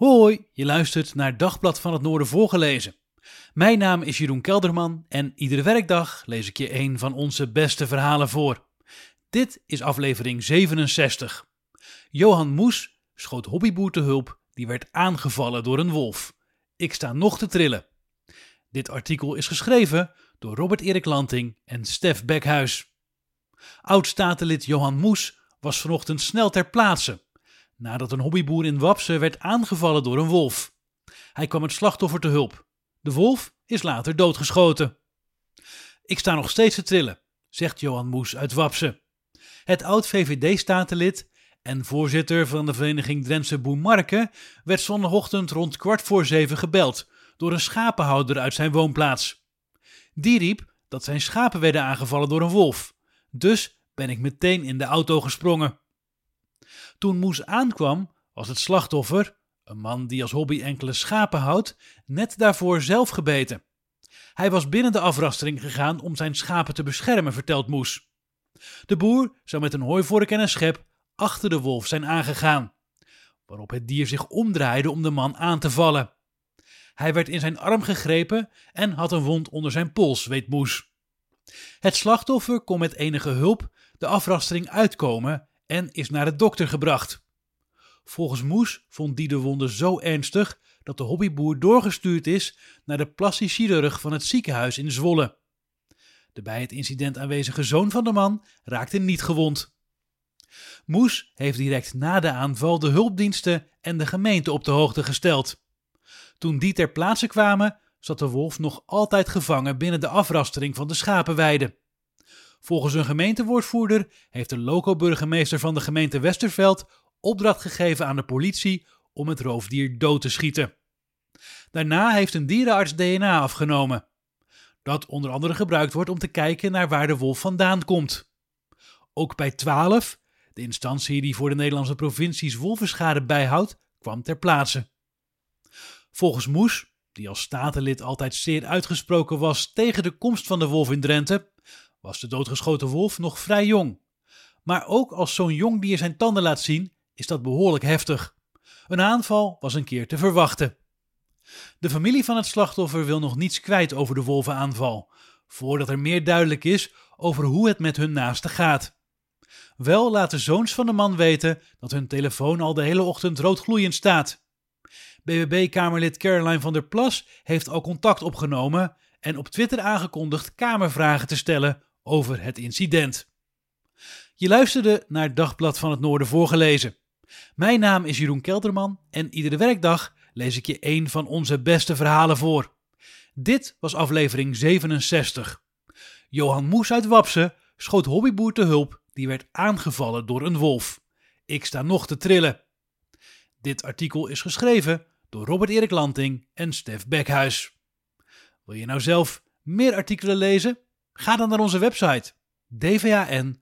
Hoi, je luistert naar Dagblad van het Noorden voorgelezen. Mijn naam is Jeroen Kelderman en iedere werkdag lees ik je een van onze beste verhalen voor. Dit is aflevering 67. Johan Moes schoot hobbyboer te hulp die werd aangevallen door een wolf. Ik sta nog te trillen. Dit artikel is geschreven door Robert Erik Lanting en Stef Bekhuis. Oud-statenlid Johan Moes was vanochtend snel ter plaatse nadat een hobbyboer in Wapse werd aangevallen door een wolf. Hij kwam het slachtoffer te hulp. De wolf is later doodgeschoten. Ik sta nog steeds te trillen, zegt Johan Moes uit Wapse. Het oud-VVD-statenlid en voorzitter van de vereniging Drentse Boemarken werd zondagochtend rond kwart voor zeven gebeld door een schapenhouder uit zijn woonplaats. Die riep dat zijn schapen werden aangevallen door een wolf. Dus ben ik meteen in de auto gesprongen. Toen Moes aankwam, was het slachtoffer, een man die als hobby enkele schapen houdt, net daarvoor zelf gebeten. Hij was binnen de afrastering gegaan om zijn schapen te beschermen, vertelt Moes. De boer zou met een hooivork en een schep achter de wolf zijn aangegaan, waarop het dier zich omdraaide om de man aan te vallen. Hij werd in zijn arm gegrepen en had een wond onder zijn pols, weet Moes. Het slachtoffer kon met enige hulp de afrastering uitkomen en is naar de dokter gebracht. Volgens Moes vond die de wonde zo ernstig dat de hobbyboer doorgestuurd is naar de plastisch chirurg van het ziekenhuis in Zwolle. De bij het incident aanwezige zoon van de man raakte niet gewond. Moes heeft direct na de aanval de hulpdiensten en de gemeente op de hoogte gesteld. Toen die ter plaatse kwamen, zat de wolf nog altijd gevangen binnen de afrastering van de schapenweide. Volgens een gemeentewoordvoerder heeft de loco-burgemeester van de gemeente Westerveld opdracht gegeven aan de politie om het roofdier dood te schieten. Daarna heeft een dierenarts DNA afgenomen, dat onder andere gebruikt wordt om te kijken naar waar de wolf vandaan komt. Ook bij 12, de instantie die voor de Nederlandse provincies wolvenschade bijhoudt, kwam ter plaatse. Volgens Moes, die als statenlid altijd zeer uitgesproken was tegen de komst van de wolf in Drenthe, was de doodgeschoten wolf nog vrij jong. Maar ook als zo'n jong dier zijn tanden laat zien, is dat behoorlijk heftig. Een aanval was een keer te verwachten. De familie van het slachtoffer wil nog niets kwijt over de wolvenaanval, voordat er meer duidelijk is over hoe het met hun naaste gaat. Wel laten zoons van de man weten dat hun telefoon al de hele ochtend roodgloeiend staat. BBB-Kamerlid Caroline van der Plas heeft al contact opgenomen en op Twitter aangekondigd Kamervragen te stellen over het incident. Je luisterde naar Dagblad van het Noorden voorgelezen. Mijn naam is Jeroen Kelderman en iedere werkdag lees ik je een van onze beste verhalen voor. Dit was aflevering 67. Johan Moes uit Wapse schoot hobbyboer te hulp die werd aangevallen door een wolf. Ik sta nog te trillen. Dit artikel is geschreven door Robert Erik Lanting en Stef Bekhuis. Wil je nou zelf meer artikelen lezen? Ga dan naar onze website dvan.nl.